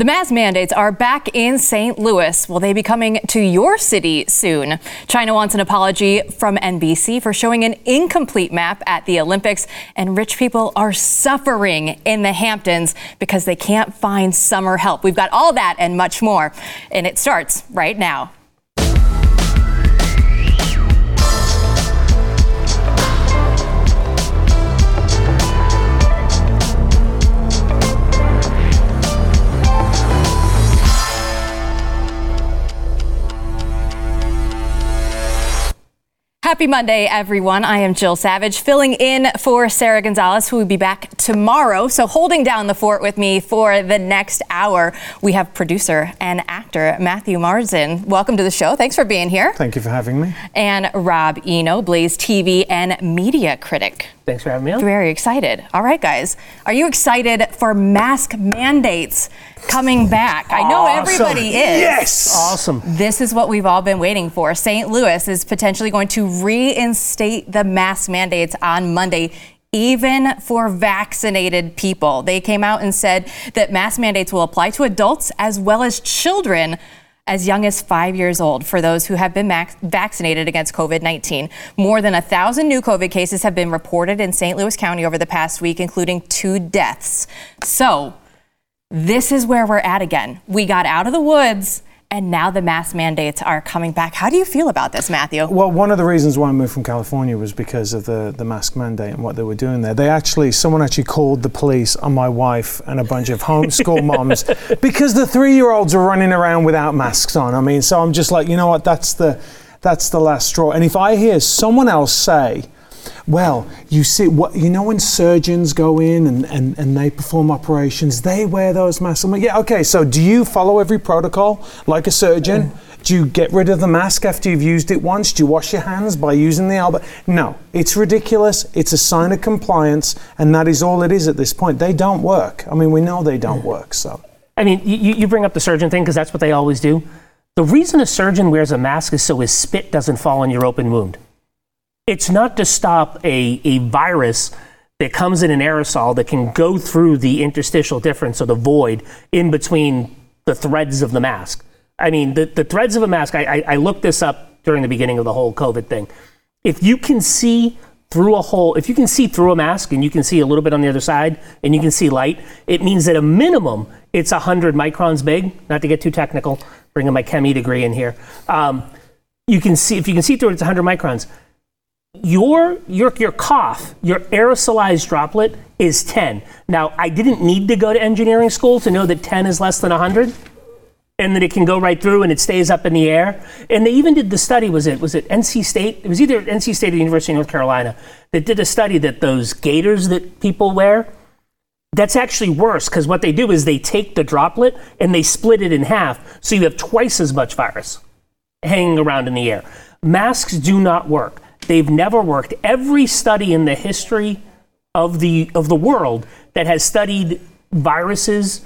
The mask mandates are back in St. Louis. Will they be coming to your city soon? China wants an apology from NBC for showing an incomplete map at the Olympics, and rich people are suffering in the Hamptons because they can't find summer help. We've got all that and much more, and it starts right now. Happy Monday, everyone. I am Jill Savage, filling in for Sara Gonzales, who will be back tomorrow. So, holding down the fort with me for the next hour, we have producer and actor Matthew Marsden. Welcome to the show. Thanks for being here. Thank you for having me. And Rob Eno, Blaze TV and media critic. Thanks for having me on. Very excited. All right, guys. Are you excited for mask mandates coming back? I know Awesome. everybody is. Yes. Awesome. This is what we've all been waiting for. St. Louis is potentially going to reinstate the mask mandates on Monday. Even for vaccinated people. They came out and said that mask mandates will apply to adults as well as children as young as five years old for those who have been max- vaccinated against COVID 19. More than a thousand new COVID cases have been reported in St. Louis County over the past week, including two deaths. So, this is where we're at again. We got out of the woods and now the mask mandates are coming back. How do you feel about this, Matthew? Well, one of the reasons why I moved from California was because of the, the mask mandate and what they were doing there. They actually, someone actually called the police on my wife and a bunch of homeschool moms because the three year olds are running around without masks on. I mean, so I'm just like, you know what, that's the, that's the last straw. And if I hear someone else say, well, you see, what you know when surgeons go in and, and, and they perform operations, they wear those masks. I'm like, yeah, okay. So do you follow every protocol like a surgeon? Do you get rid of the mask after you've used it once? Do you wash your hands by using the elbow? No, it's ridiculous. It's a sign of compliance, and that is all it is at this point. They don't work. I mean, we know they don't work. So I mean, you, you bring up the surgeon thing because that's what they always do. The reason a surgeon wears a mask is so his spit doesn't fall on your open wound. It's not to stop a, a virus that comes in an aerosol that can go through the interstitial difference or the void in between the threads of the mask. I mean, the, the threads of a mask, I, I, I looked this up during the beginning of the whole COVID thing. If you can see through a hole, if you can see through a mask and you can see a little bit on the other side and you can see light, it means at a minimum it's 100 microns big. Not to get too technical, bringing my chem-E degree in here. Um, you can see, if you can see through it, it's 100 microns. Your, your, your cough, your aerosolized droplet is 10. Now, I didn't need to go to engineering school to know that 10 is less than 100 and that it can go right through and it stays up in the air. And they even did the study, was it was it NC State? It was either NC State or the University of North Carolina that did a study that those gaiters that people wear, that's actually worse because what they do is they take the droplet and they split it in half so you have twice as much virus hanging around in the air. Masks do not work. They've never worked. Every study in the history of the of the world that has studied viruses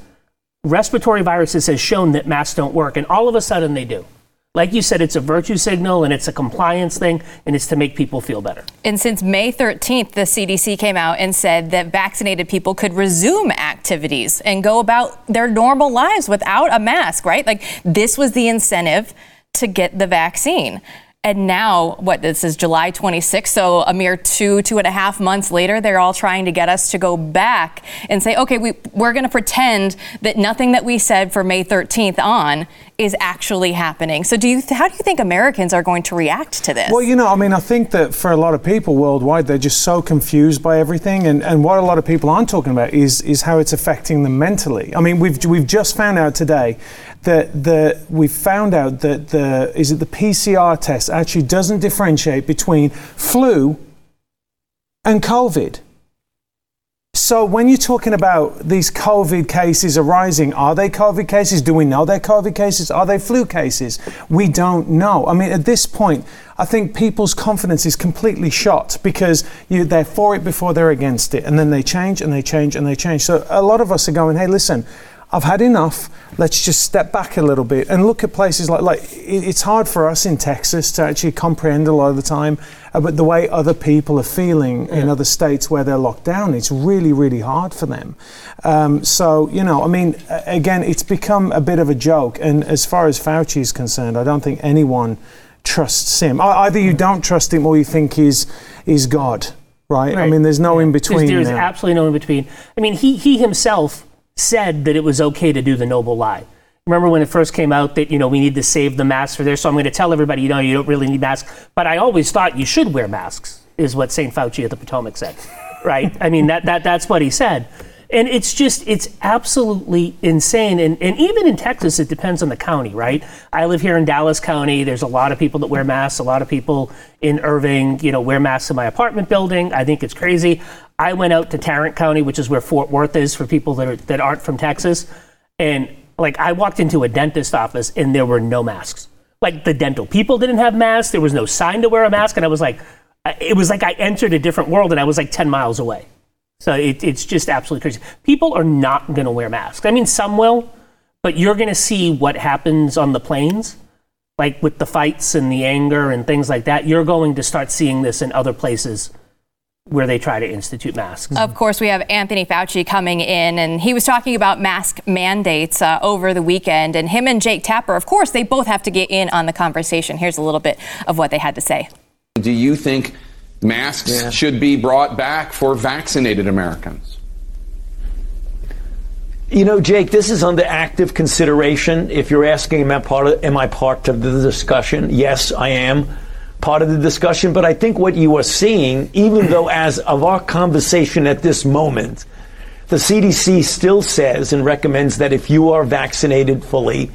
respiratory viruses has shown that masks don't work, and all of a sudden they do. Like you said, it's a virtue signal and it's a compliance thing, and it's to make people feel better. And since May 13th, the CDC came out and said that vaccinated people could resume activities and go about their normal lives without a mask, right? Like this was the incentive to get the vaccine. And now, what this is July 26th, so a mere two, two and a half months later, they're all trying to get us to go back and say, okay, we, we're going to pretend that nothing that we said for May 13th on is actually happening. So, do you, how do you think Americans are going to react to this? Well, you know, I mean, I think that for a lot of people worldwide, they're just so confused by everything, and, and what a lot of people aren't talking about is is how it's affecting them mentally. I mean, we've we've just found out today that the we found out that the is it the PCR test actually doesn't differentiate between flu and COVID. So when you're talking about these COVID cases arising, are they COVID cases? Do we know they're COVID cases? Are they flu cases? We don't know. I mean, at this point, I think people's confidence is completely shot because you, they're for it before they're against it, and then they change and they change and they change. So a lot of us are going, hey, listen. I've had enough. Let's just step back a little bit and look at places like like it, it's hard for us in Texas to actually comprehend a lot of the time about the way other people are feeling in other states where they're locked down. It's really really hard for them. Um, so you know, I mean, again, it's become a bit of a joke. And as far as Fauci is concerned, I don't think anyone trusts him. Either you don't trust him or you think he's he's God. Right? I mean, there's no in between. there's now. absolutely no in between. I mean, he, he himself said that it was okay to do the noble lie. Remember when it first came out that, you know, we need to save the masks for there, so I'm going to tell everybody, you know, you don't really need masks. But I always thought you should wear masks, is what St. Fauci at the Potomac said, right? I mean, that, that, that's what he said. And it's just, it's absolutely insane. And, and even in Texas, it depends on the county, right? I live here in Dallas County. There's a lot of people that wear masks. A lot of people in Irving, you know, wear masks in my apartment building. I think it's crazy. I went out to Tarrant County, which is where Fort Worth is for people that, are, that aren't from Texas. And like, I walked into a dentist office and there were no masks. Like, the dental people didn't have masks. There was no sign to wear a mask. And I was like, it was like I entered a different world and I was like 10 miles away. So it, it's just absolutely crazy. People are not going to wear masks. I mean, some will, but you're going to see what happens on the planes, like with the fights and the anger and things like that. You're going to start seeing this in other places where they try to institute masks. Of course, we have Anthony Fauci coming in, and he was talking about mask mandates uh, over the weekend. And him and Jake Tapper, of course, they both have to get in on the conversation. Here's a little bit of what they had to say. Do you think masks should be brought back for vaccinated Americans? You know, Jake, this is under active consideration. If you're asking, am I part of, am I part of the discussion? Yes, I am part of the discussion. But I think what you are seeing, even though as of our conversation at this moment, the CDC still says and recommends that if you are vaccinated fully,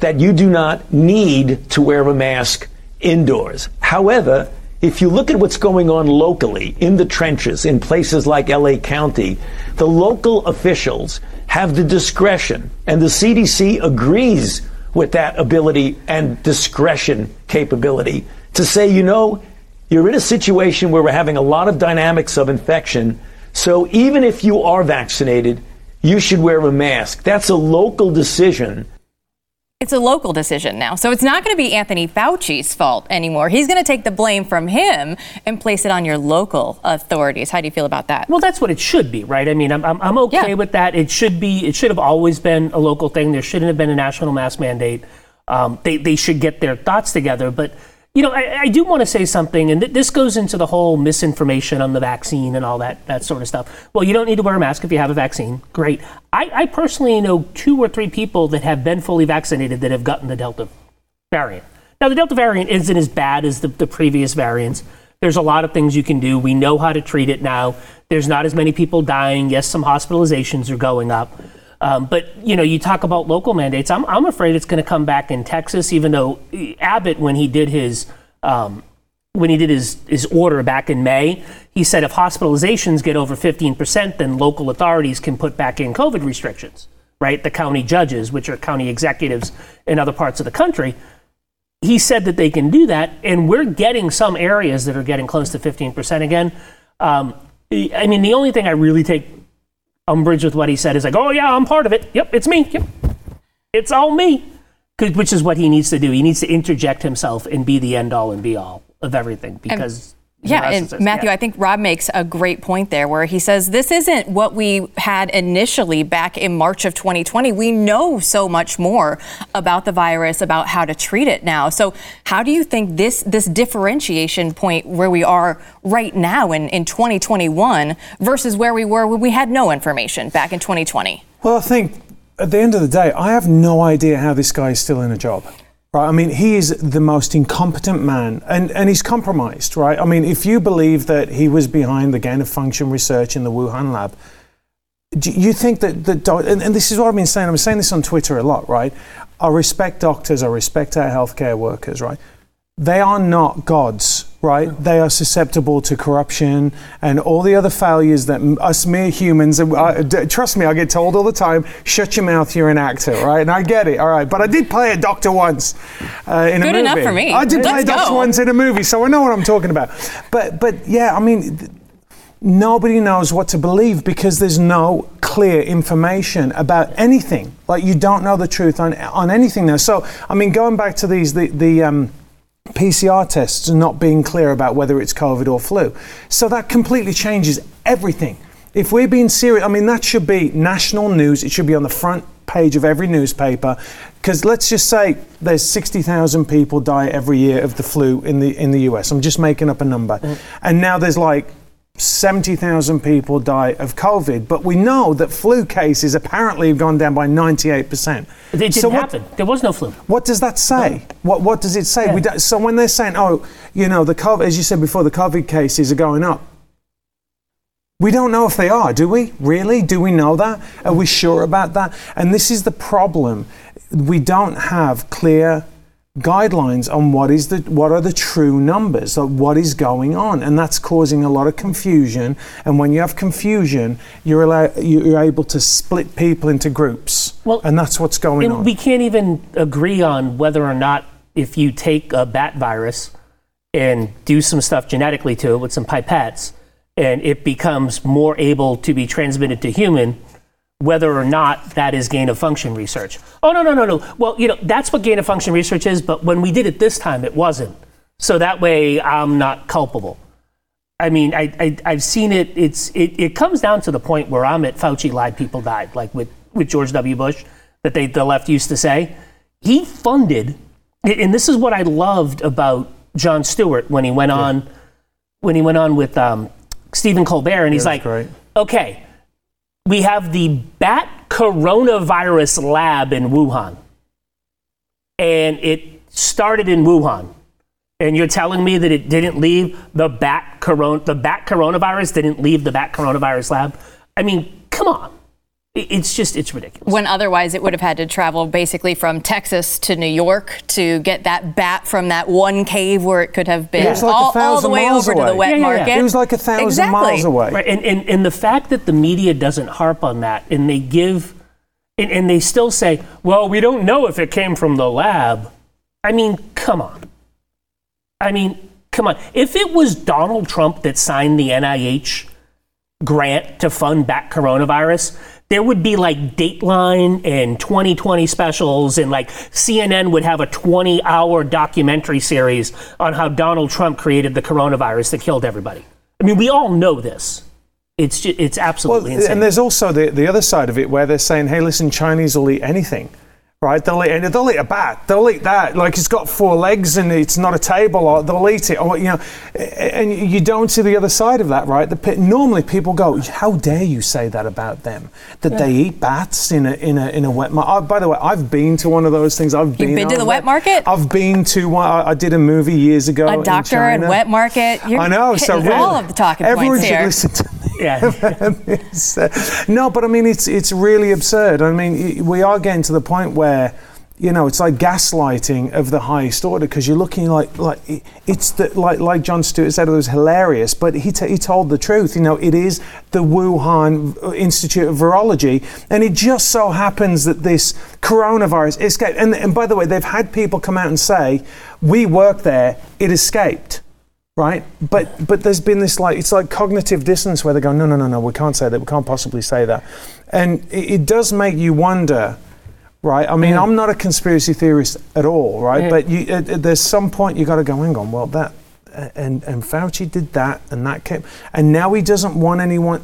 that you do not need to wear a mask indoors. However, if you look at what's going on locally in the trenches in places like LA County, the local officials have the discretion, and the CDC agrees with that ability and discretion capability to say, you know, you're in a situation where we're having a lot of dynamics of infection. So even if you are vaccinated, you should wear a mask. That's a local decision. It's a local decision now. So it's not going to be Anthony Fauci's fault anymore. He's going to take the blame from him and place it on your local authorities. How do you feel about that? Well, that's what it should be, right? I mean, I'm, I'm, I'm okay Yeah. with that. It should be. It should have always been a local thing. There shouldn't have been a national mask mandate. Um, they they should get their thoughts together. But you know, I, I do want to say something, and th- this goes into the whole misinformation on the vaccine and all that that sort of stuff. Well, you don't need to wear a mask if you have a vaccine. Great. I, I personally know two or three people that have been fully vaccinated that have gotten the Delta variant. Now, the Delta variant isn't as bad as the, the previous variants. There's a lot of things you can do. We know how to treat it now. There's not as many people dying. Yes, some hospitalizations are going up. Um, but, you know, you talk about local mandates. I'm, I'm afraid it's going to come back in Texas, even though Abbott, when he did his. Um, when he did his, his order back in May, he said if hospitalizations get over 15%, then local authorities can put back in COVID restrictions, right? The county judges, which are county executives in other parts of the country he said that they can do that, and we're getting some areas that are getting close to 15% again. Um, I mean, the only thing I really take umbrage with what he said is like, oh, yeah, I'm part of it. Yep, it's me. Yep. It's all me. Which is what he needs to do. He needs to interject himself and be the end all and be all of everything because. The Yeah, and Matthew, yeah. I think Rob makes a great point there where he says this isn't what we had initially back in March of 2020. We know so much more about the virus, about how to treat it now. So, how do you think this this differentiation point where we are right now in, in 2021 versus where we were when we had no information back in 2020? Well, I think at the end of the day, I have no idea how this guy is still in a job. Right? I mean, he is the most incompetent man, and, and he's compromised, right? I mean, if you believe that he was behind the gain of function research in the Wuhan lab, do you think that, that doc- and, and this is what I've been saying, I'm saying this on Twitter a lot, right? I respect doctors, I respect our healthcare workers, right? They are not gods, right? They are susceptible to corruption and all the other failures that us mere humans, and d- trust me, I get told all the time, shut your mouth, you're an actor, right? And I get it, all right. But I did play a doctor once uh, in a movie. Good enough for me. I did play Let's a doctor once in a movie, so I know what I'm talking about. But, but yeah, I mean, th- nobody knows what to believe because there's no clear information about anything. Like you don't know the truth on on anything now. So I mean, going back to these the the um, PCR tests and not being clear about whether it's COVID or flu, so that completely changes everything. If we're being serious, I mean, that should be national news. It should be on the front page of every newspaper. Because let's just say there's 60,000 people die every year of the flu in the in the US. I'm just making up a number, Mm. and now there's like 70,000 people die of COVID, but we know that flu cases apparently have gone down by 98%. It didn't So what- happen. There was no flu. What does that say? What What does it say? Yeah. We don't, so when they're saying, "Oh, you know, the COVID," as you said before, the COVID cases are going up. We don't know if they are, do we? Really? Do we know that? Are we sure about that? And this is the problem. We don't have clear guidelines on what is the what are the true numbers like what is going on and that's causing a lot of confusion and when you have confusion you're allow, you're able to split people into groups Well, and that's what's going And on. we can't even agree on whether or not if you take a bat virus and do some stuff genetically to it with some pipettes and it becomes more able to be transmitted to human whether or not that is gain of function research. Oh no no no no. Well, you know, that's what gain of function research is, but when we did it this time it wasn't. So that way I'm not culpable. I mean, I, I I've seen it. It's it, it comes down to the point where I'm at Fauci lied, people died, like with, with George W. Bush, that they the left used to say. He funded, and this is what I loved about Jon Stewart when he went on when he went on with um, Stephen Colbert, and he's Yeah, like, okay, we have the bat coronavirus lab in Wuhan, and it started in Wuhan. And you're telling me that it didn't leave the bat coron- the bat coronavirus didn't leave the bat coronavirus lab? I mean, come on. It- It's just it's ridiculous. When otherwise it would have had to travel basically from Texas to New York to get that bat from that one cave where it could have been It was like a all, all the thousand way miles over to the away. wet Yeah, yeah, yeah. It was like a thousand exactly. miles away. Right, and, and, and the fact that the media doesn't harp on that and they give, and, and they still say, well, we don't know if it came from the lab. I mean, come on. I mean, come on. If it was Donald Trump that signed the NIH grant to fund back coronavirus, there would be like Dateline and 2020 specials, and like CNN would have a 20 hour documentary series on how Donald Trump created the coronavirus that killed everybody. I mean, we all know this. It's just, it's Well, absolutely insane. and there's also the, the other side of it where they're saying, hey, listen, Chinese will eat anything. Right, they'll eat, and they'll eat a bat. They'll eat that, like it's got four legs and it's not a table. Or they'll eat it, or you know, and you don't see the other side of that, right? The, pe- normally people go, "How dare you say that about them? That they eat bats in a in a in a wet market." by the way, I've been to one of those things. I've been, been to the wet market? I've been to one. I, I did a movie years ago. A in doctor China. and wet market. You're I know. So really, all of the talking everyone points should here. listen to me. yeah. Uh, no, but I mean, it's it's really absurd. I mean, we are getting to the point where, you know, it's like gaslighting of the highest order because you're looking like like it's the, like like Jon Stewart said, it was hilarious, but he t- he told the truth. You know, it is the Wuhan uh, Institute of Virology, and it just so happens that this coronavirus escaped. And and by the way, they've had people come out and say, we work there, it escaped right? But but there's been this like it's like cognitive dissonance where they go, no, no, no, no, we can't say that, we can't possibly say that, and it, it does make you wonder, right? I mean, I'm not a conspiracy theorist at all, right? Yeah. But you, uh, there's some point you got to go, hang on, well that, uh, and and Fauci did that, and that came, and now he doesn't want anyone.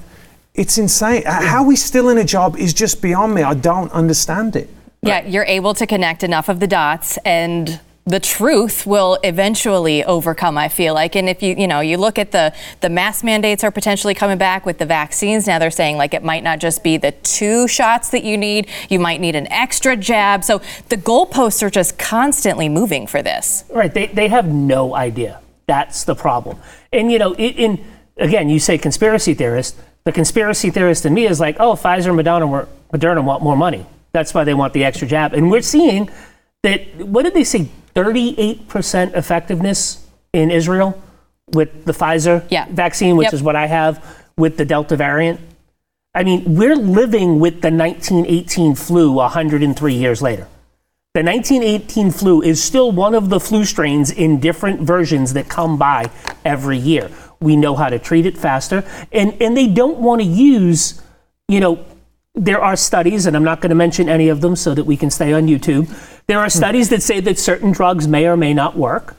It's insane. How he's still in a job is just beyond me. I don't understand it. Yeah, you're able to connect enough of the dots and the truth will eventually overcome i feel like and if you you know you look at the the mask mandates are potentially coming back with the vaccines now they're saying like it might not just be the two shots that you need you might need an extra jab so the goalposts are just constantly moving for this Right. They, they have no idea. That's the problem. And, you know, in again, you say conspiracy theorist. The conspiracy theorist in me is like, oh, Pfizer and Moderna, were, Moderna want more money. That's why they want the extra jab. And we're seeing that, what did they say, 38% effectiveness in Israel with the Pfizer Yeah. vaccine, which Yep. is what I have with the Delta variant. I mean, we're living with the 1918 flu 103 years later. The 1918 flu is still one of the flu strains in different versions that come by every year. We know how to treat it faster. And, and they don't want to use, you know, there are studies, and I'm not going to mention any of them so that we can stay on YouTube. There are hmm. studies that say that certain drugs may or may not work,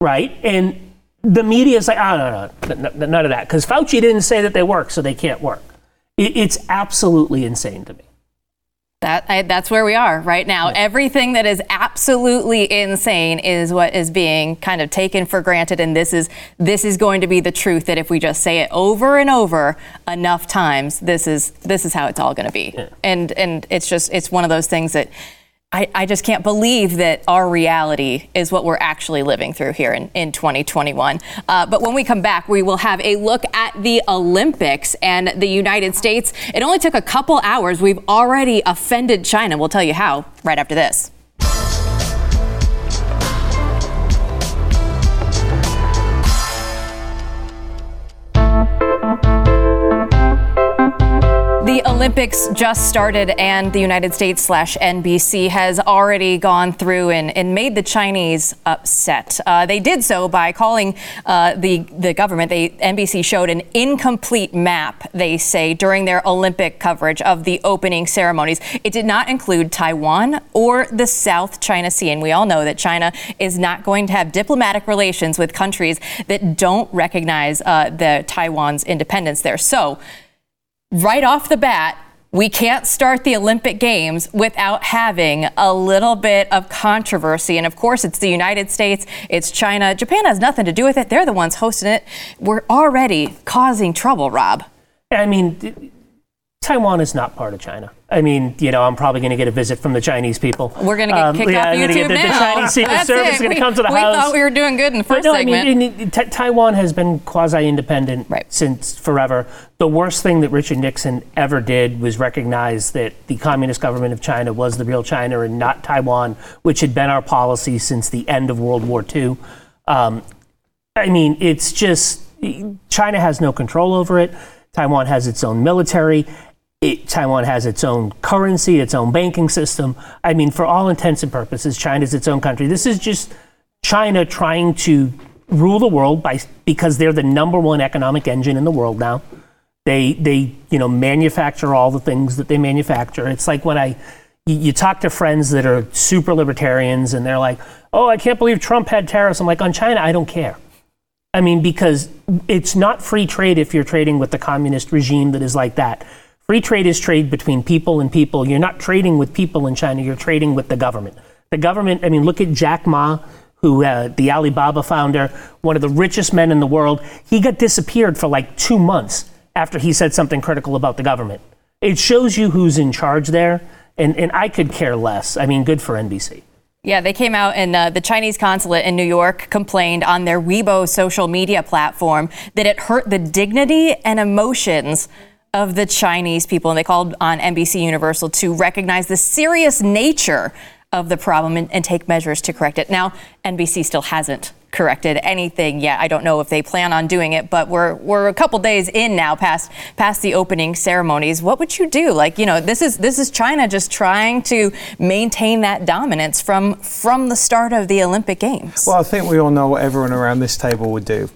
right? And the media is like, oh, no, no, no none of that. Because Fauci didn't say that they work, so they can't work. It, it's absolutely insane to me. That I, that's where we are right now. Yeah. Everything that is absolutely insane is what is being kind of taken for granted, and this is this is going to be the truth. That if we just say it over and over enough times, this is this is how it's all going to be. Yeah. And and it's just it's one of those things that I, I, just can't believe that our reality is what we're actually living through here in, in 2021. Uh, but when we come back, we will have a look at the Olympics and the United States. It only took a couple hours. We've already offended China. We'll tell you how right after this. The Olympics just started, and the United States slash NBC has already gone through and, and made the Chinese upset. Uh, they did so by calling uh, the the government. They NBC showed an incomplete map. They say during their Olympic coverage of the opening ceremonies, it did not include Taiwan or the South China Sea, and we all know that China is not going to have diplomatic relations with countries that don't recognize uh, the Taiwan's independence there. So right off the bat, we can't start the Olympic Games without having a little bit of controversy. And of course, it's the United States, it's China. Japan has nothing to do with it. They're the ones hosting it. We're already causing trouble, Rob. I mean, Taiwan is not part of China. I mean, you know, I'm probably going to get a visit from the Chinese people. We're going to get um, kicked yeah, off YouTube get the, now. The Chinese Secret Service is going to come to the we house. We thought we were doing good in the first but no, segment. I mean, t- Taiwan has been quasi-independent right. since forever. The worst thing that Richard Nixon ever did was recognize that the communist government of China was the real China and not Taiwan, which had been our policy since the end of World War II. Um, I mean, it's just China has no control over it. Taiwan has its own military it, Taiwan has its own currency, its own banking system. I mean, for all intents and purposes, China is its own country. This is just China trying to rule the world by because they're the number one economic engine in the world now. They they you know manufacture all the things that they manufacture. It's like when I you, talk to friends that are super libertarians and they're like, "Oh, I can't believe Trump had tariffs." I'm like, "On China, I don't care." I mean, because it's not free trade if you're trading with the communist regime that is like that. Free trade is trade between people and people. You're not trading with people in China, you're trading with the government. The government, I mean, look at Jack Ma, who, uh, the Alibaba founder, one of the richest men in the world. He got disappeared for like two months after he said something critical about the government. It shows you who's in charge there, and, and I could care less. I mean, good for NBC. Yeah, they came out and uh, the Chinese consulate in New York complained on their Weibo social media platform that it hurt the dignity and emotions of the Chinese people, and they called on NBC Universal to recognize the serious nature of the problem and, and, take measures to correct it. Now, NBC still hasn't corrected anything yet. I don't know if they plan on doing it, but we're we're a couple days in now past past the opening ceremonies. What would you do? Like, you know, this is this is China just trying to maintain that dominance from from the start of the Olympic Games. Well, I think we all know what everyone around this table would do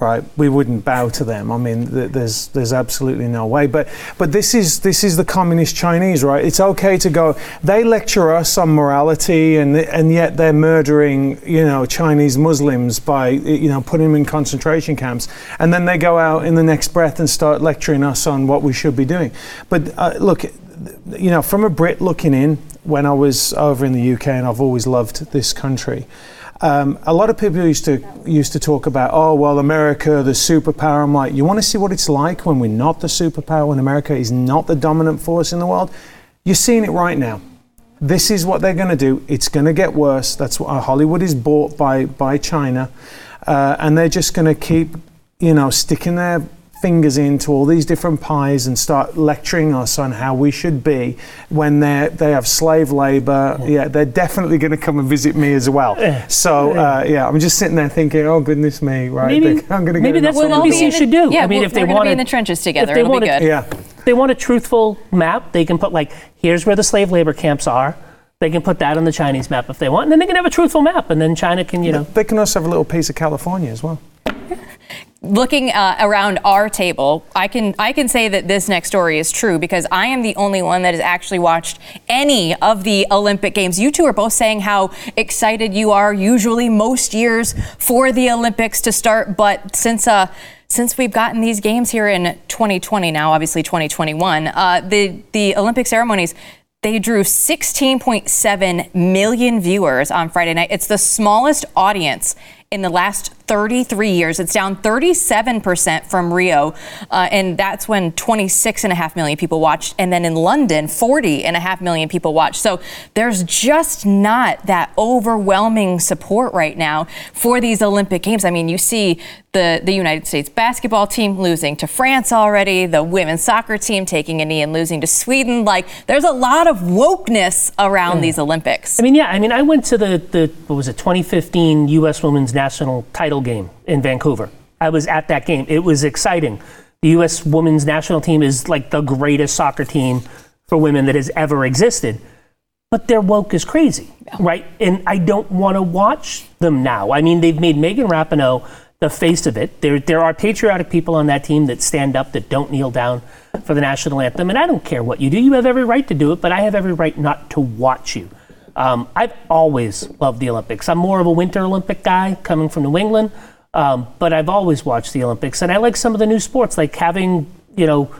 right? We wouldn't bow to them. I mean, th- there's there's absolutely no way. But but this is this is the communist Chinese, right? It's okay to go. They lecture us on morality, and and yet they're murdering you know Chinese Muslims by you know putting them in concentration camps, and then they go out in the next breath and start lecturing us on what we should be doing. But uh, look, you know, from a Brit looking in, when I was over in the UK, and I've always loved this country. Um, a lot of people used to used to talk about, oh well, America, the superpower. I'm like, you want to see what it's like when we're not the superpower, when America is not the dominant force in the world? You're seeing it right now. This is what they're going to do. It's going to get worse. That's what Hollywood is bought by by China, uh, and they're just going to keep, you know, sticking their fingers into all these different pies and start lecturing us on how we should be when they they have slave labor. Yeah, they're definitely going to come and visit me as well. So uh, yeah, I'm just sitting there thinking, oh goodness me, right? Maybe, I'm going to go. maybe that's what NBC should do. Yeah, I mean, we'll, if they want to be in the trenches together, if they want yeah, they want a truthful map. They can put like, here's where the slave labor camps are. They can put that on the Chinese map if they want, and then they can have a truthful map, and then China can, you know. They can also have a little piece of California as well. Looking uh, around our table, I can I can say that this next story is true because I am the only one that has actually watched any of the Olympic Games. You two are both saying how excited you are usually most years for the Olympics to start, but since uh since we've gotten these games here in 2020 now, obviously 2021, uh, the the Olympic ceremonies they drew 16.7 million viewers on Friday night. It's the smallest audience in the last 33 years. It's down 37% from Rio, uh, and that's when 26.5 million people watched. And then in London, 40.5 million people watched. So there's just not that overwhelming support right now for these Olympic Games. I mean, you see the, the United States basketball team losing to France already, the women's soccer team taking a knee and losing to Sweden. Like, there's a lot of wokeness around mm. these Olympics. I mean, yeah, I mean, I went to the, the what was it, 2015 U.S. Women's National Title game in Vancouver. I was at that game. It was exciting. The U.S. Women's National Team is like the greatest soccer team for women that has ever existed but their woke is crazy, right? And I don't want to watch them now. I mean, they've made Megan Rapinoe the face of it. There, there are patriotic people on that team that stand up, that don't kneel down for the national anthem. And I don't care what you do. You have every right to do it, but I have every right not to watch you. Um, I've always loved the Olympics. I'm more of a Winter Olympic guy coming from New England, um, but I've always watched the Olympics. And I like some of the new sports, like having, you know,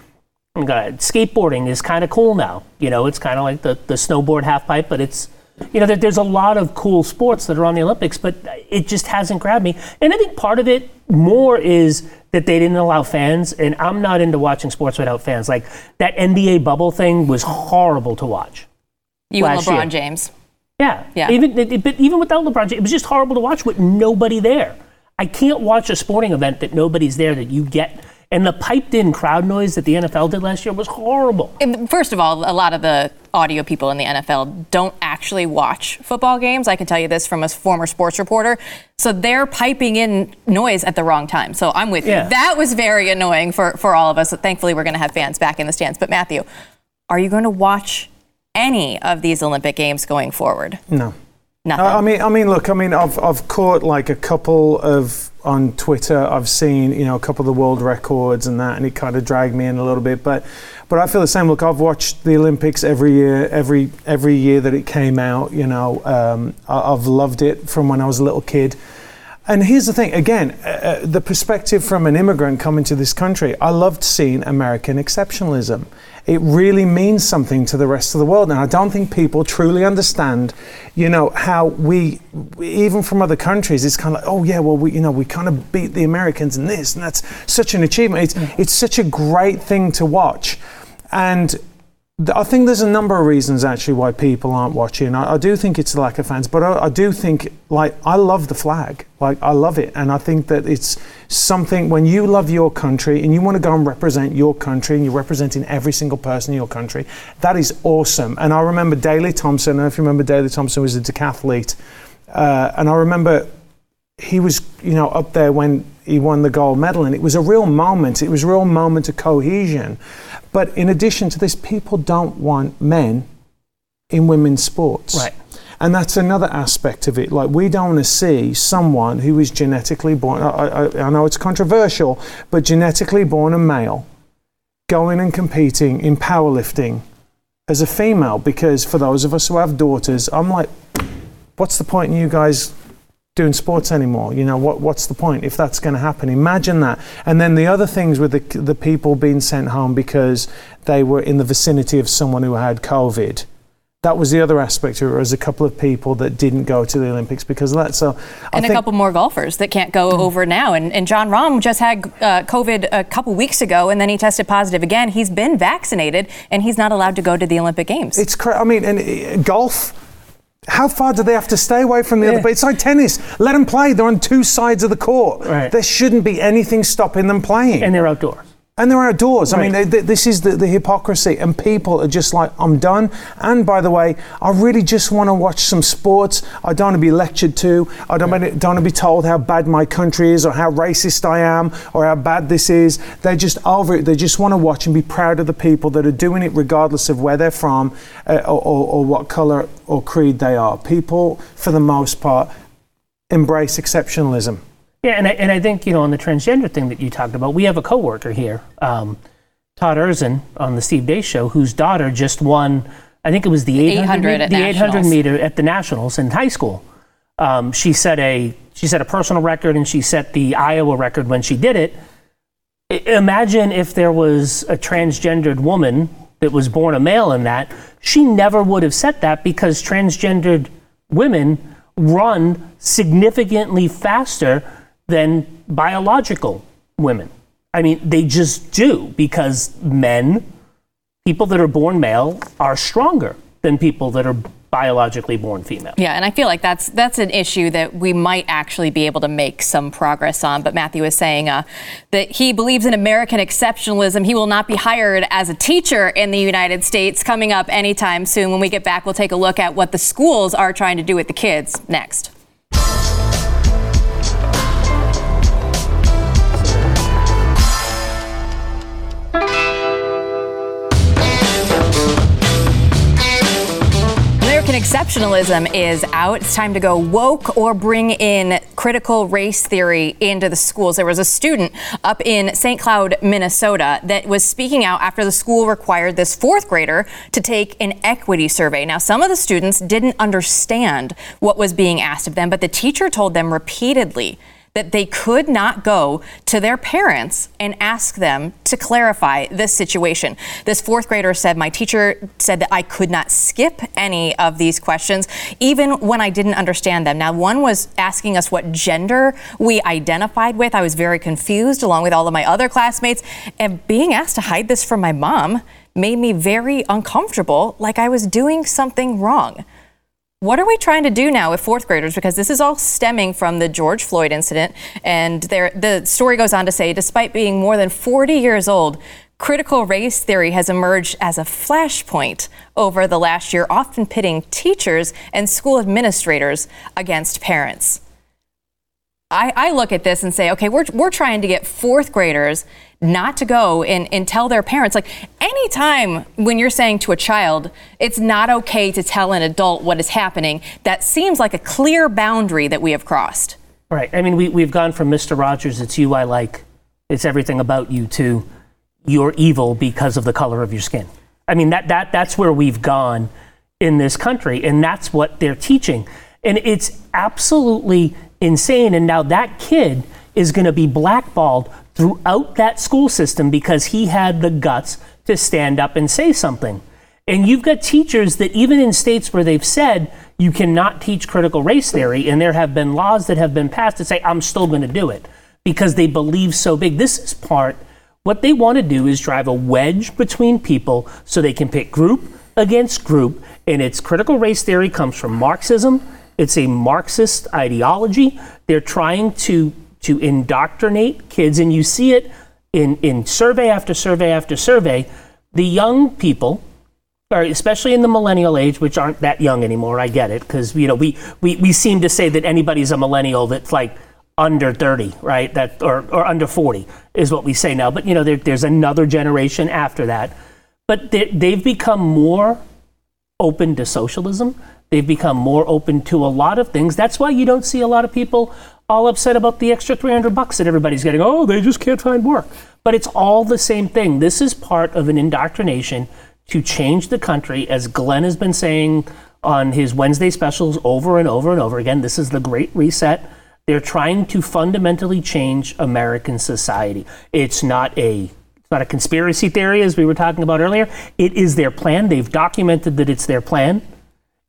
skateboarding is kind of cool now. You know, it's kind of like the, the snowboard half pipe, but it's you know, there, there's a lot of cool sports that are on the Olympics, but it just hasn't grabbed me. And I think part of it more is that they didn't allow fans, and I'm not into watching sports without fans. Like that NBA bubble thing was horrible to watch. You and LeBron year. James. Yeah, yeah. Even but even without LeBron it was just horrible to watch with nobody there. I can't watch a sporting event that nobody's there that you get and the piped in crowd noise that the NFL did last year was horrible. First of all, a lot of the audio people in the NFL don't actually watch football games. I can tell you this from a former sports reporter. So they're piping in noise at the wrong time. So I'm with yeah. you. That was very annoying for, for all of us. Thankfully, we're going to have fans back in the stands. But Matthew, are you going to watch any of these Olympic games going forward? No. Nothing. I mean, I mean, look, I mean, I've I've caught like a couple of on Twitter. I've seen you know a couple of the world records and that, and it kind of dragged me in a little bit. But but I feel the same. Look, I've watched the Olympics every year, every every year that it came out. You know, um, I, have loved it from when I was a little kid. And here's the thing again, uh, uh, the perspective from an immigrant coming to this country, I loved seeing American exceptionalism. It really means something to the rest of the world. And I don't think people truly understand, you know, how we, even from other countries, it's kind of like, oh, yeah, well, we, you know, we kind of beat the Americans in this, and that's such an achievement. It's, it's such a great thing to watch. And I think there's a number of reasons actually why people aren't watching. I, I do think it's a lack of fans, but I, I, do think like I love the flag, like I love it, and I think that it's something when you love your country and you want to go and represent your country and you're representing every single person in your country. That is awesome. And I remember Daley Thompson. I don't know if you remember Daley Thompson was a decathlete, uh, and I remember he was you know up there when he won the gold medal, and it was a real moment. It was a real moment of cohesion. But in addition to this, people don't want men in women's sports. Right. And that's another aspect of it. Like, we don't want to see someone who is genetically born, I, I, I know it's controversial, but genetically born a male going and competing in powerlifting as a female. Because for those of us who have daughters, I'm like, what's the point in you guys doing sports anymore. You know, what, what's the point if that's going to happen? Imagine that. And then the other things with the, the people being sent home because they were in the vicinity of someone who had COVID. That was the other aspect of it. Was a couple of people that didn't go to the Olympics because of that. So, and a couple more golfers that can't go mm. over now. And, and Jon Rahm just had uh, COVID a couple weeks ago, and then he tested positive again. He's been vaccinated, and he's not allowed to go to the Olympic Games. It's crazy. I mean, and uh, golf how far do they have to stay away from the yeah. other? But it's like tennis. Let them play. They're on two sides of the court. Right. There shouldn't be anything stopping them playing. And they're outdoors. And they're outdoors. Right. I mean, they, they, this is the, the, hypocrisy. And people are just like, I'm done. And by the way, I really just want to watch some sports. I don't want to be lectured to. I don't, right. don't want to be told how bad my country is or how racist I am or how bad this is. They're just over it. They just want to watch and be proud of the people that are doing it regardless of where they're from uh, or, or, or what color or creed they are. People, for the most part, embrace exceptionalism. Yeah, and I, and I think, you know, on the transgender thing that you talked about, we have a coworker here, um, Todd Erzen, on the Steve Deace Show, whose daughter just won, I think it was the 800, 800 at the 800 meter at the Nationals in high school. Um, she set a she set a personal record and she set the Iowa record when she did it. I- Imagine if there was a transgendered woman that was born a male in that, she never would have set that because transgendered women run significantly faster than biological women. I mean, they just do because men, people that are born male, are stronger than people that are biologically born female. Yeah, and I feel like that's that's an issue that we might actually be able to make some progress on. But Matthew is saying uh, that he believes in American exceptionalism. He will not be hired as a teacher in the United States coming up anytime soon. When we get back, we'll take a look at what the schools are trying to do with the kids next. American exceptionalism is out. It's time to go woke or bring in critical race theory into the schools. There was a student up in St. Cloud, Minnesota, that was speaking out after the school required this fourth grader to take an equity survey. Now, some of the students didn't understand what was being asked of them, but the teacher told them repeatedly that they could not go to their parents and ask them to clarify this situation. This fourth grader said, My teacher said that I could not skip any of these questions, even when I didn't understand them. Now, one was asking us what gender we identified with. I was very confused, along with all of my other classmates. And being asked to hide this from my mom made me very uncomfortable, like I was doing something wrong. What are we trying to do now with fourth graders? Because this is all stemming from the George Floyd incident. And there, the story goes on to say, despite being more than 40 years old, critical race theory has emerged as a flashpoint over the last year, often pitting teachers and school administrators against parents. I, I look at this and say, okay, we're, we're trying to get fourth graders not to go and, and tell their parents. Like, anytime when you're saying to a child, it's not okay to tell an adult what is happening, that seems like a clear boundary that we have crossed. Right. I mean, we, we've gone from Mr. Rogers, it's you I like, it's everything about you, to you're evil because of the color of your skin. I mean, that, that, that's where we've gone in this country, and that's what they're teaching. And it's absolutely insane. And now that kid is going to be blackballed throughout that school system because he had the guts to stand up and say something. And you've got teachers that, even in states where they've said you cannot teach critical race theory, and there have been laws that have been passed that say, I'm still going to do it because they believe so big. This is part, what they want to do is drive a wedge between people so they can pick group against group. And it's critical race theory comes from Marxism, it's a Marxist ideology. They're trying to, to indoctrinate kids, and you see it in, in survey after survey after survey. The young people, or especially in the millennial age, which aren't that young anymore. I get it because you know we, we we seem to say that anybody's a millennial that's like under 30, right? That or or under 40 is what we say now. But you know there, there's another generation after that. But they, they've become more open to socialism. They've become more open to a lot of things. That's why you don't see a lot of people all upset about the extra 300 bucks that everybody's getting. Oh, they just can't find work. But it's all the same thing. This is part of an indoctrination to change the country, as Glenn has been saying on his Wednesday specials over and over and over again. This is the Great Reset. They're trying to fundamentally change American society. It's not a it's not a conspiracy theory, as we were talking about earlier. It is their plan. They've documented that it's their plan,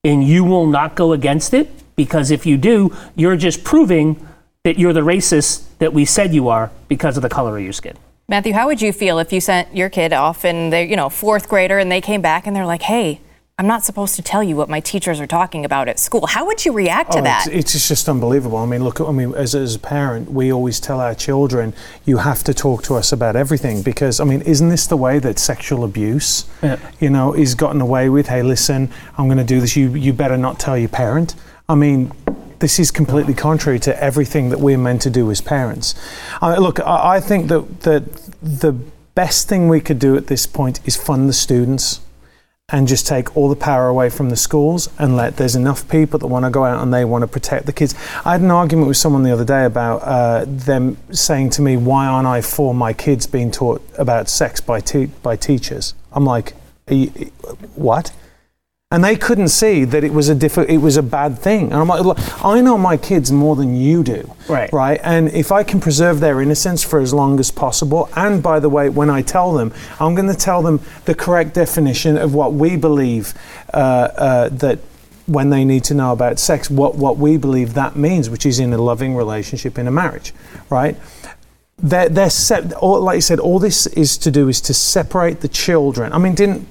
and you will not go against it because if you do, you're just proving that you're the racist that we said you are because of the color of your skin. Matthew, how would you feel if you sent your kid off and they're, you know, fourth grader and they came back and they're like, hey, I'm not supposed to tell you what my teachers are talking about at school. How would you react to Oh, that? It's, it's just unbelievable. I mean, look, I mean, as, as a parent, we always tell our children, you have to talk to us about everything because, I mean, isn't this the way that sexual abuse, you know, is gotten away with? Hey, listen, I'm going to do this. You, you better not tell your parent. I mean, this is completely contrary to everything that we're meant to do as parents. I look, I, I think that, that the best thing we could do at this point is fund the students and just take all the power away from the schools and let there's enough people that want to go out and they want to protect the kids. I had an argument with someone the other day about uh, them saying to me, "Why aren't I for my kids being taught about sex by te- by teachers?" I'm like, "What?" And they couldn't see that it was a diff- it was a bad thing. And I'm like, look, I know my kids more than you do, Right. Right, and if I can preserve their innocence for as long as possible, and by the way, when I tell them, I'm going to tell them the correct definition of what we believe uh, uh, that. When they need to know about sex, what, what we believe that means, which is in a loving relationship in a marriage, right? They're, they're set, all, like you said, all this is to do is to separate the children. I mean, didn't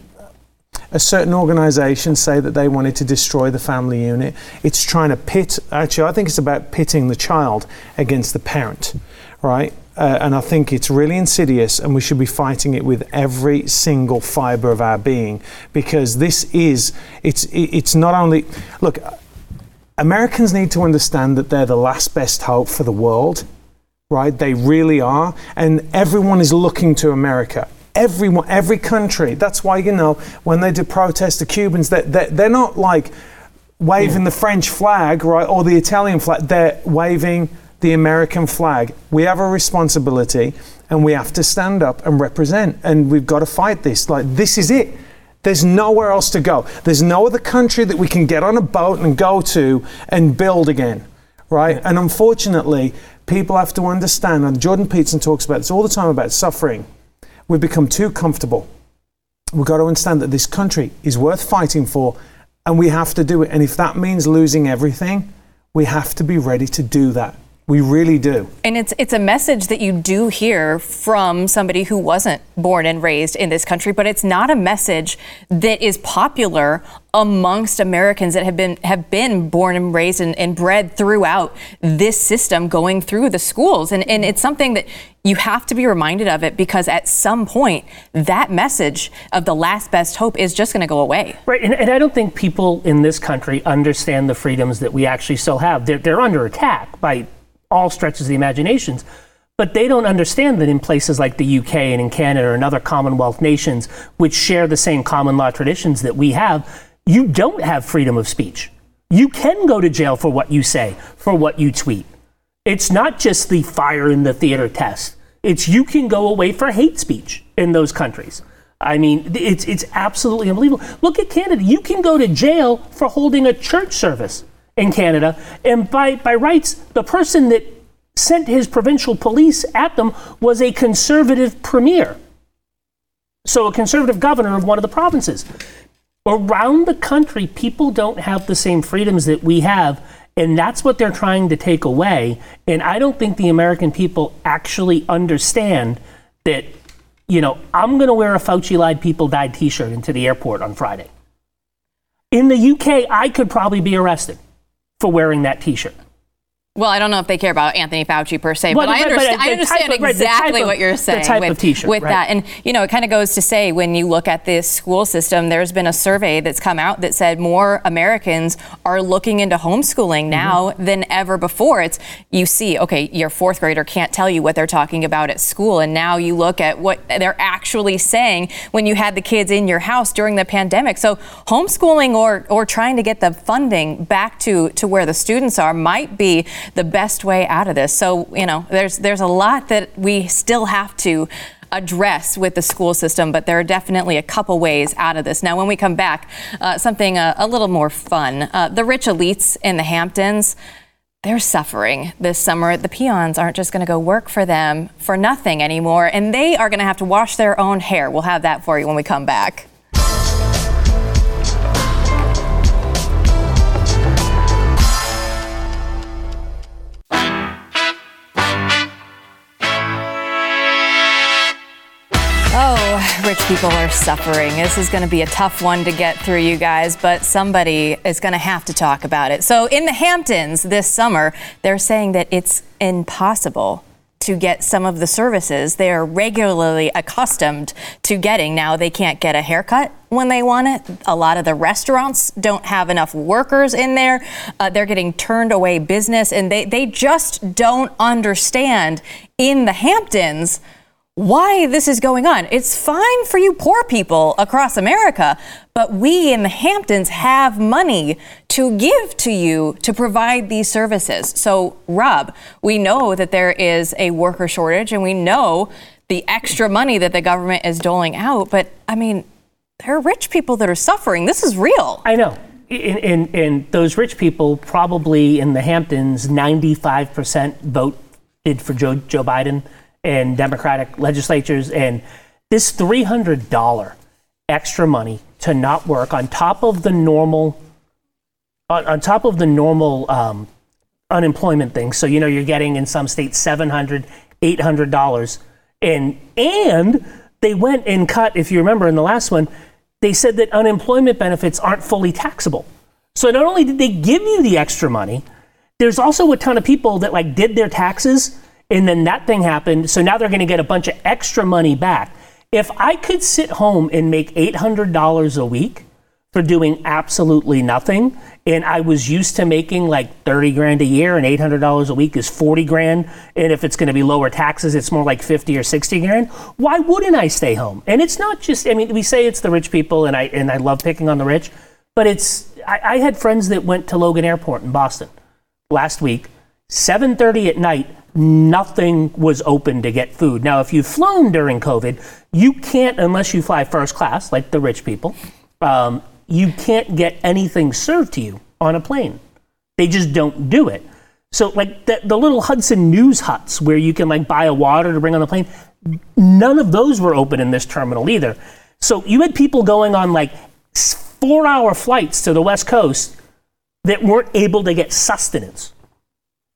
a certain organization say that they wanted to destroy the family unit. It's trying to pit, actually, I think it's about pitting the child against the parent, right? Uh, and I think it's really insidious, and we should be fighting it with every single fiber of our being because this is, it's, it's not only, look, Americans need to understand that they're the last best hope for the world, right? They really are. And everyone is looking to America everyone, every country. That's why you know when they do protest, the Cubans, they, they, they're not like waving the French flag, right, or the Italian flag. They're waving the American flag. We have a responsibility, and we have to stand up and represent. And we've got to fight this. Like this is it. There's nowhere else to go. There's no other country that we can get on a boat and go to and build again, right? And unfortunately, people have to understand. And Jordan Peterson talks about this all the time about suffering we've become too comfortable. We've got to understand that this country is worth fighting for and we have to do it. And if that means losing everything, we have to be ready to do that. We really do. And it's it's a message that you do hear from somebody who wasn't born and raised in this country, but it's not a message that is popular amongst Americans that have been have been born and raised and, and bred throughout this system going through the schools. And and it's something that you have to be reminded of it because at some point that message of the last best hope is just going to go away. Right, and, and I don't think people in this country understand the freedoms that we actually still have. They're, they're under attack by all stretches of the imaginations. But they don't understand that in places like the UK and in Canada and other Commonwealth nations, which share the same common law traditions that we have, you don't have freedom of speech. You can go to jail for what you say, for what you tweet. It's not just the fire in the theater test. It's you can go away for hate speech in those countries. I mean, it's, it's absolutely unbelievable. Look at Canada. You can go to jail for holding a church service in Canada. And by, by rights, the person that sent his provincial police at them was a conservative premier. So, a conservative governor of one of the provinces. Around the country, people don't have the same freedoms that we have. And that's what they're trying to take away. And I don't think the American people actually understand that, you know, I'm going to wear a Fauci lied people died t shirt into the airport on Friday. In the UK, I could probably be arrested for wearing that T-shirt. Well, I don't know if they care about Anthony Fauci per se, Well, but, I but understand, I understand of- exactly of- what you're saying with, with right. that. And, you know, it kind of goes to say when you look at this school system, there's been a survey that's come out that said more Americans are looking into homeschooling Mm-hmm. now than ever before. It's, you see, okay, your fourth grader can't tell you what they're talking about at school. And now you look at what they're actually saying when you had the kids in your house during the pandemic. So homeschooling or, or trying to get the funding back to, to where the students are might be the best way out of this. So, you know, there's there's a lot that we still have to address with the school system, but there are definitely a couple ways out of this. Now, when we come back, uh, something uh, a little more fun. Uh, the rich elites in the Hamptons, they're suffering this summer. The peons aren't just going to go work for them for nothing anymore, and they are going to have to wash their own hair. We'll have that for you when we come back. Rich people are suffering. This is going to be a tough one to get through, you guys, but somebody is going to have to talk about it. So, in the Hamptons this summer, they're saying that it's impossible to get some of the services they are regularly accustomed to getting. Now, they can't get a haircut when they want it. A lot of the restaurants don't have enough workers in there. Uh, they're getting turned away business, and they, they just don't understand in the Hamptons why this is going on. It's fine for you poor people across America, but we in the Hamptons have money to give to you to provide these services. So, Rob, we know that there is a worker shortage and we know the extra money that the government is doling out, but I mean, there are rich people that are suffering. This is real. I know. And, and, and those rich people probably in the Hamptons, 95% voted for Joe, Joe Biden and Democratic legislatures. And this $300 extra money to not work on top of the normal, on, on top of the normal um, unemployment thing. So, you know, you're getting in some states $700, $800. And, and they went and cut, if you remember in the last one, they said that unemployment benefits aren't fully taxable. So not only did they give you the extra money, there's also a ton of people that like did their taxes and then that thing happened. So now they're going to get a bunch of extra money back. If I could sit home and make $800 a week for doing absolutely nothing, and I was used to making like 30 grand a year and $800 a week is 40 grand, and if it's going to be lower taxes, it's more like 50 or 60 grand, why wouldn't I stay home? And it's not just, I mean, we say it's the rich people, and I, and I love picking on the rich, but it's, I, I had friends that went to Logan Airport in Boston last week, 7.30 at night, nothing was open to get food. Now, if you've flown during COVID, you can't, unless you fly first class, like the rich people, um, you can't get anything served to you on a plane. They just don't do it. So, like the, the little Hudson News huts where you can like buy a water to bring on the plane, none of those were open in this terminal either. So you had people going on like four hour flights to the West Coast that weren't able to get sustenance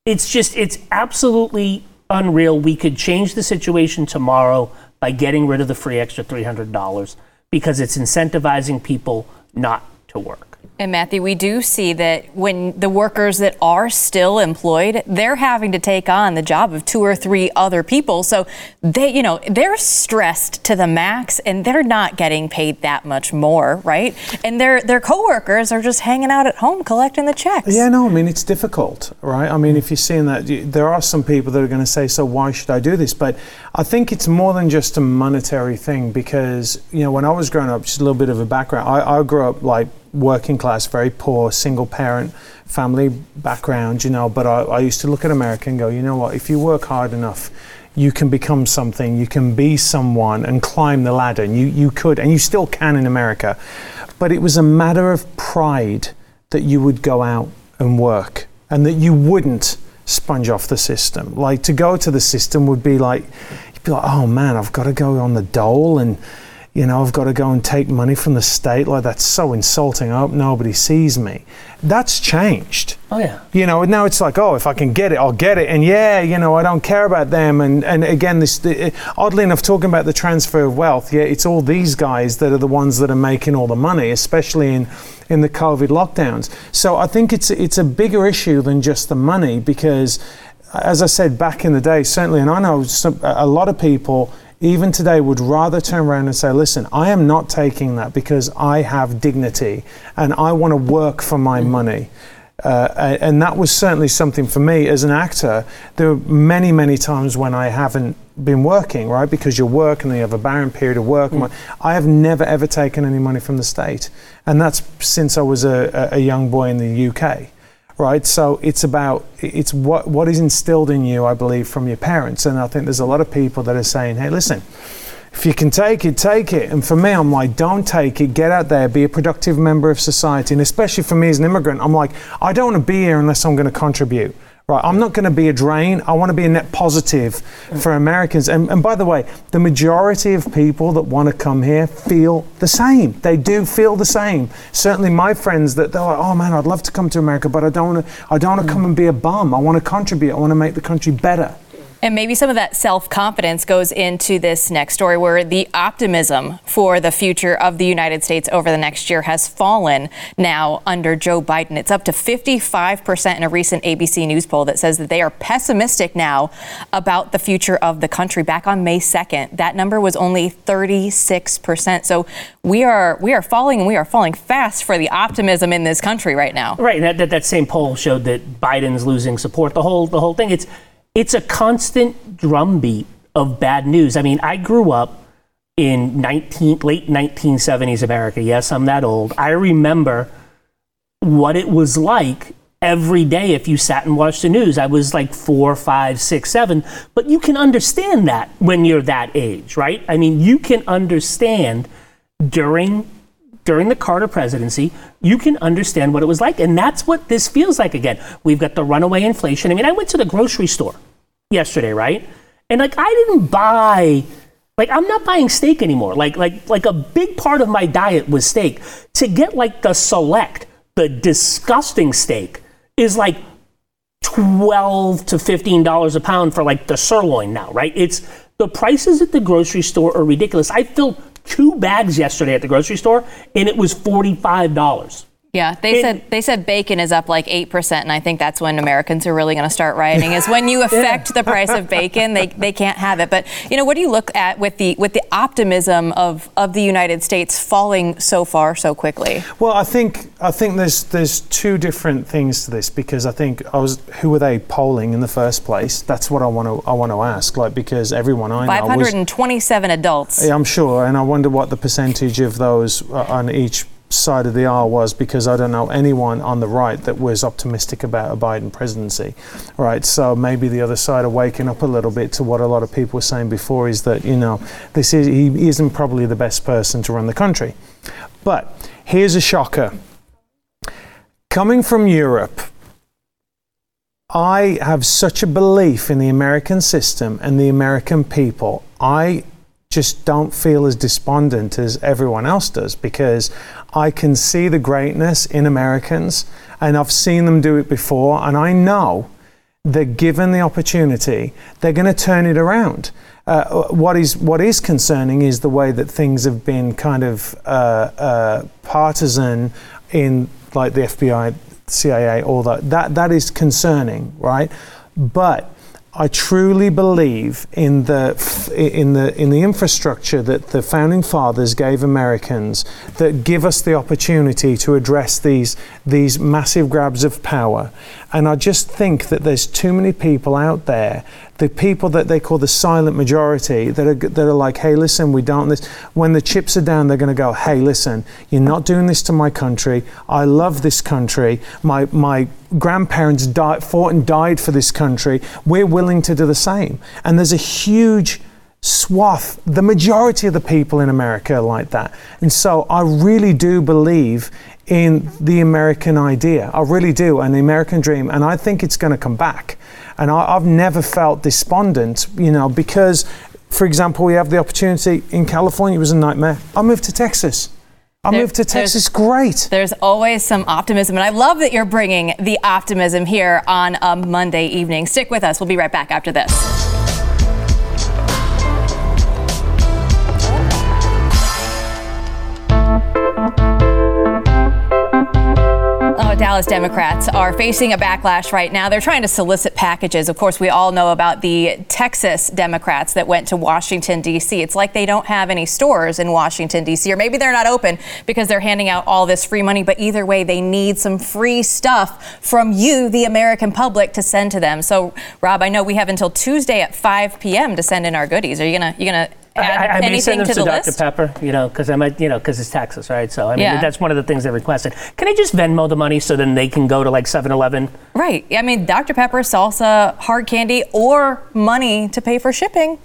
it's just, it's absolutely unreal. We could change the situation tomorrow by getting rid of the free extra $300 because it's incentivizing people not to work. And Matthew, we do see that when the workers that are still employed, they're having to take on the job of two or three other people. So they, you know, they're stressed to the max and they're not getting paid that much more, right? And their their coworkers are just hanging out at home collecting the checks. Yeah, no, I mean it's difficult, right? I mean, if you're seeing that, there are some people that are going to say, "So why should I do this?" But I think it's more than just a monetary thing because you know when I was growing up, just a little bit of a background. I, I grew up like working class, very poor, single parent family background, you know. But I, I, used to look at America and go, you know what, if you work hard enough, you can become something, you can be someone and climb the ladder. And you, you could, and you still can in America. But it was a matter of pride that you would go out and work and that you wouldn't sponge off the system. Like to go to the system would be like, you'd be like, oh man, I've got to go on the dole and you know, I've got to go and take money from the state. Like, that's so insulting. I hope nobody sees me. That's changed. Oh, yeah. You know, now it's like, oh, if I can get it, I'll get it. And yeah, you know, I don't care about them. And, and again, this the, oddly enough, talking about the transfer of wealth, yeah, it's all these guys that are the ones that are making all the money, especially in, in the COVID lockdowns. So I think it's, it's a bigger issue than just the money because, as I said back in the day, certainly, and I know some, a lot of people even today would rather turn around and say, listen, I am not taking that because I have dignity and I want to work for my money. Uh, and that was certainly something for me as an actor. There were many, many times when I haven't been working, right? Because you work and you have a barren period of work. Mm. I have never ever taken any money from the state, and that's since I was a, a young boy in the UK right? So it's about it's what what is instilled in you, I believe, from your parents. And I think there's a lot of people that are saying, "Hey, listen." If you can take it, take it. And for me, I'm like, don't take it. Get out there, be a productive member of society. And especially for me as an immigrant, I'm like, I don't want to be here unless I'm going to contribute. Right, I'm not going to be a drain. I want to be a net positive for Americans. And, and by the way, the majority of people that want to come here feel the same. They do feel the same. Certainly, my friends that they're like, oh man, I'd love to come to America, but I don't want to. I don't want to come and be a bum. I want to contribute. I want to make the country better. And maybe some of that self confidence goes into this next story where the optimism for the future of the United States over the next year has fallen now under Joe Biden. It's up to 55% in a recent ABC News poll that says that they are pessimistic now about the future of the country. Back on May 2nd, that number was only 36%. So we are we are falling and we are falling fast for the optimism in this country right now. Right. That, that, that same poll showed that Biden's losing support. The whole the whole thing. It's it's a constant drumbeat of bad news. I mean, I grew up in 19, late 1970s America. Yes, I'm that old. I remember what it was like every day if you sat and watched the news. I was like four, five, six, seven. But you can understand that when you're that age, right? I mean, you can understand during during the Carter presidency, you can understand what it was like. And that's what this feels like again. We've got the runaway inflation. I mean, I went to the grocery store yesterday, right? And like I didn't buy like I'm not buying steak anymore. Like like like a big part of my diet was steak. To get like the select, the disgusting steak is like 12 to 15 dollars a pound for like the sirloin now, right? It's the prices at the grocery store are ridiculous. I filled two bags yesterday at the grocery store and it was $45. Yeah, they said they said bacon is up like eight percent, and I think that's when Americans are really going to start rioting. Is when you affect the price of bacon, they, they can't have it. But you know, what do you look at with the with the optimism of of the United States falling so far so quickly? Well, I think I think there's there's two different things to this because I think I was who were they polling in the first place? That's what I want to I want to ask. Like because everyone I know Five hundred and twenty-seven adults. Yeah, I'm sure, and I wonder what the percentage of those uh, on each side of the aisle was because I don't know anyone on the right that was optimistic about a Biden presidency. Right, so maybe the other side are waking up a little bit to what a lot of people were saying before is that you know this is he isn't probably the best person to run the country. But here's a shocker. Coming from Europe, I have such a belief in the American system and the American people. I just don't feel as despondent as everyone else does because I can see the greatness in Americans and I've seen them do it before and I know that given the opportunity, they're going to turn it around. Uh, what is what is concerning is the way that things have been kind of uh, uh, partisan in like the FBI, CIA, all that. That that is concerning, right? But I truly believe in the in the in the infrastructure that the founding fathers gave Americans that give us the opportunity to address these these massive grabs of power. And I just think that there's too many people out there, the people that they call the silent majority, that are that are like, hey, listen, we don't this. When the chips are down, they're going to go, hey, listen, you're not doing this to my country. I love this country. My my grandparents died, fought and died for this country. We're willing to do the same. And there's a huge swath, the majority of the people in America like that. And so I really do believe in the American idea. I really do, and the American dream. And I think it's going to come back. And I, have never felt despondent, you know, because, for example, we have the opportunity in California, it was a nightmare. I moved to Texas. I there, moved to Texas. Great. There's always some optimism, and I love that you're bringing the optimism here on a Monday evening. Stick with us. We'll be right back after this. Dallas Democrats are facing a backlash right now. They're trying to solicit packages. Of course, we all know about the Texas Democrats that went to Washington, D.C. It's like they don't have any stores in Washington, D.C., or maybe they're not open because they're handing out all this free money. But either way, they need some free stuff from you, the American public, to send to them. So, Rob, I know we have until Tuesday at 5 p.m. to send in our goodies. Are you gonna you gonna add I, I may send them to, to the Dr. list? Pepper, you know, because I might, you know, because it's taxes, right? So I mean, Yeah. that's one of the things they requested. Can I just Venmo the money so then they can go to like 7-Eleven? Right. I mean, Dr. Pepper, salsa, hard candy, or money to pay for shipping.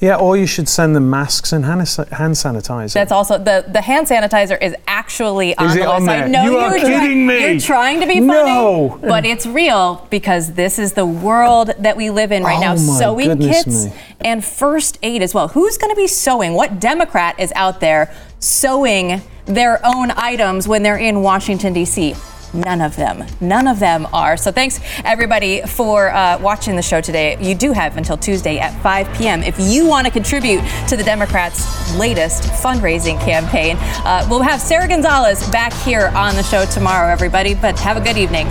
Yeah, or you should send them masks and hand, hand sanitizer. That's also the the hand sanitizer is actually on Is the on I there? know You you're are try- kidding me. You're trying to be funny, No. but it's real because this is the world that we live in right Oh now. Sewing kits me. and first aid as well. Who's going to be sewing? What Democrat is out there sewing their own items when they're in Washington D.C.? None of them. None of them are. So thanks everybody for uh, watching the show today. You do have until Tuesday at 5 p.m. if you want to contribute to the Democrats' latest fundraising campaign. Uh, we'll have Sara Gonzales back here on the show tomorrow, everybody. But have a good evening.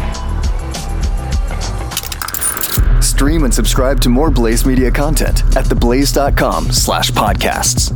Stream and subscribe to more Blaze Media content at theblaze.com slash podcasts.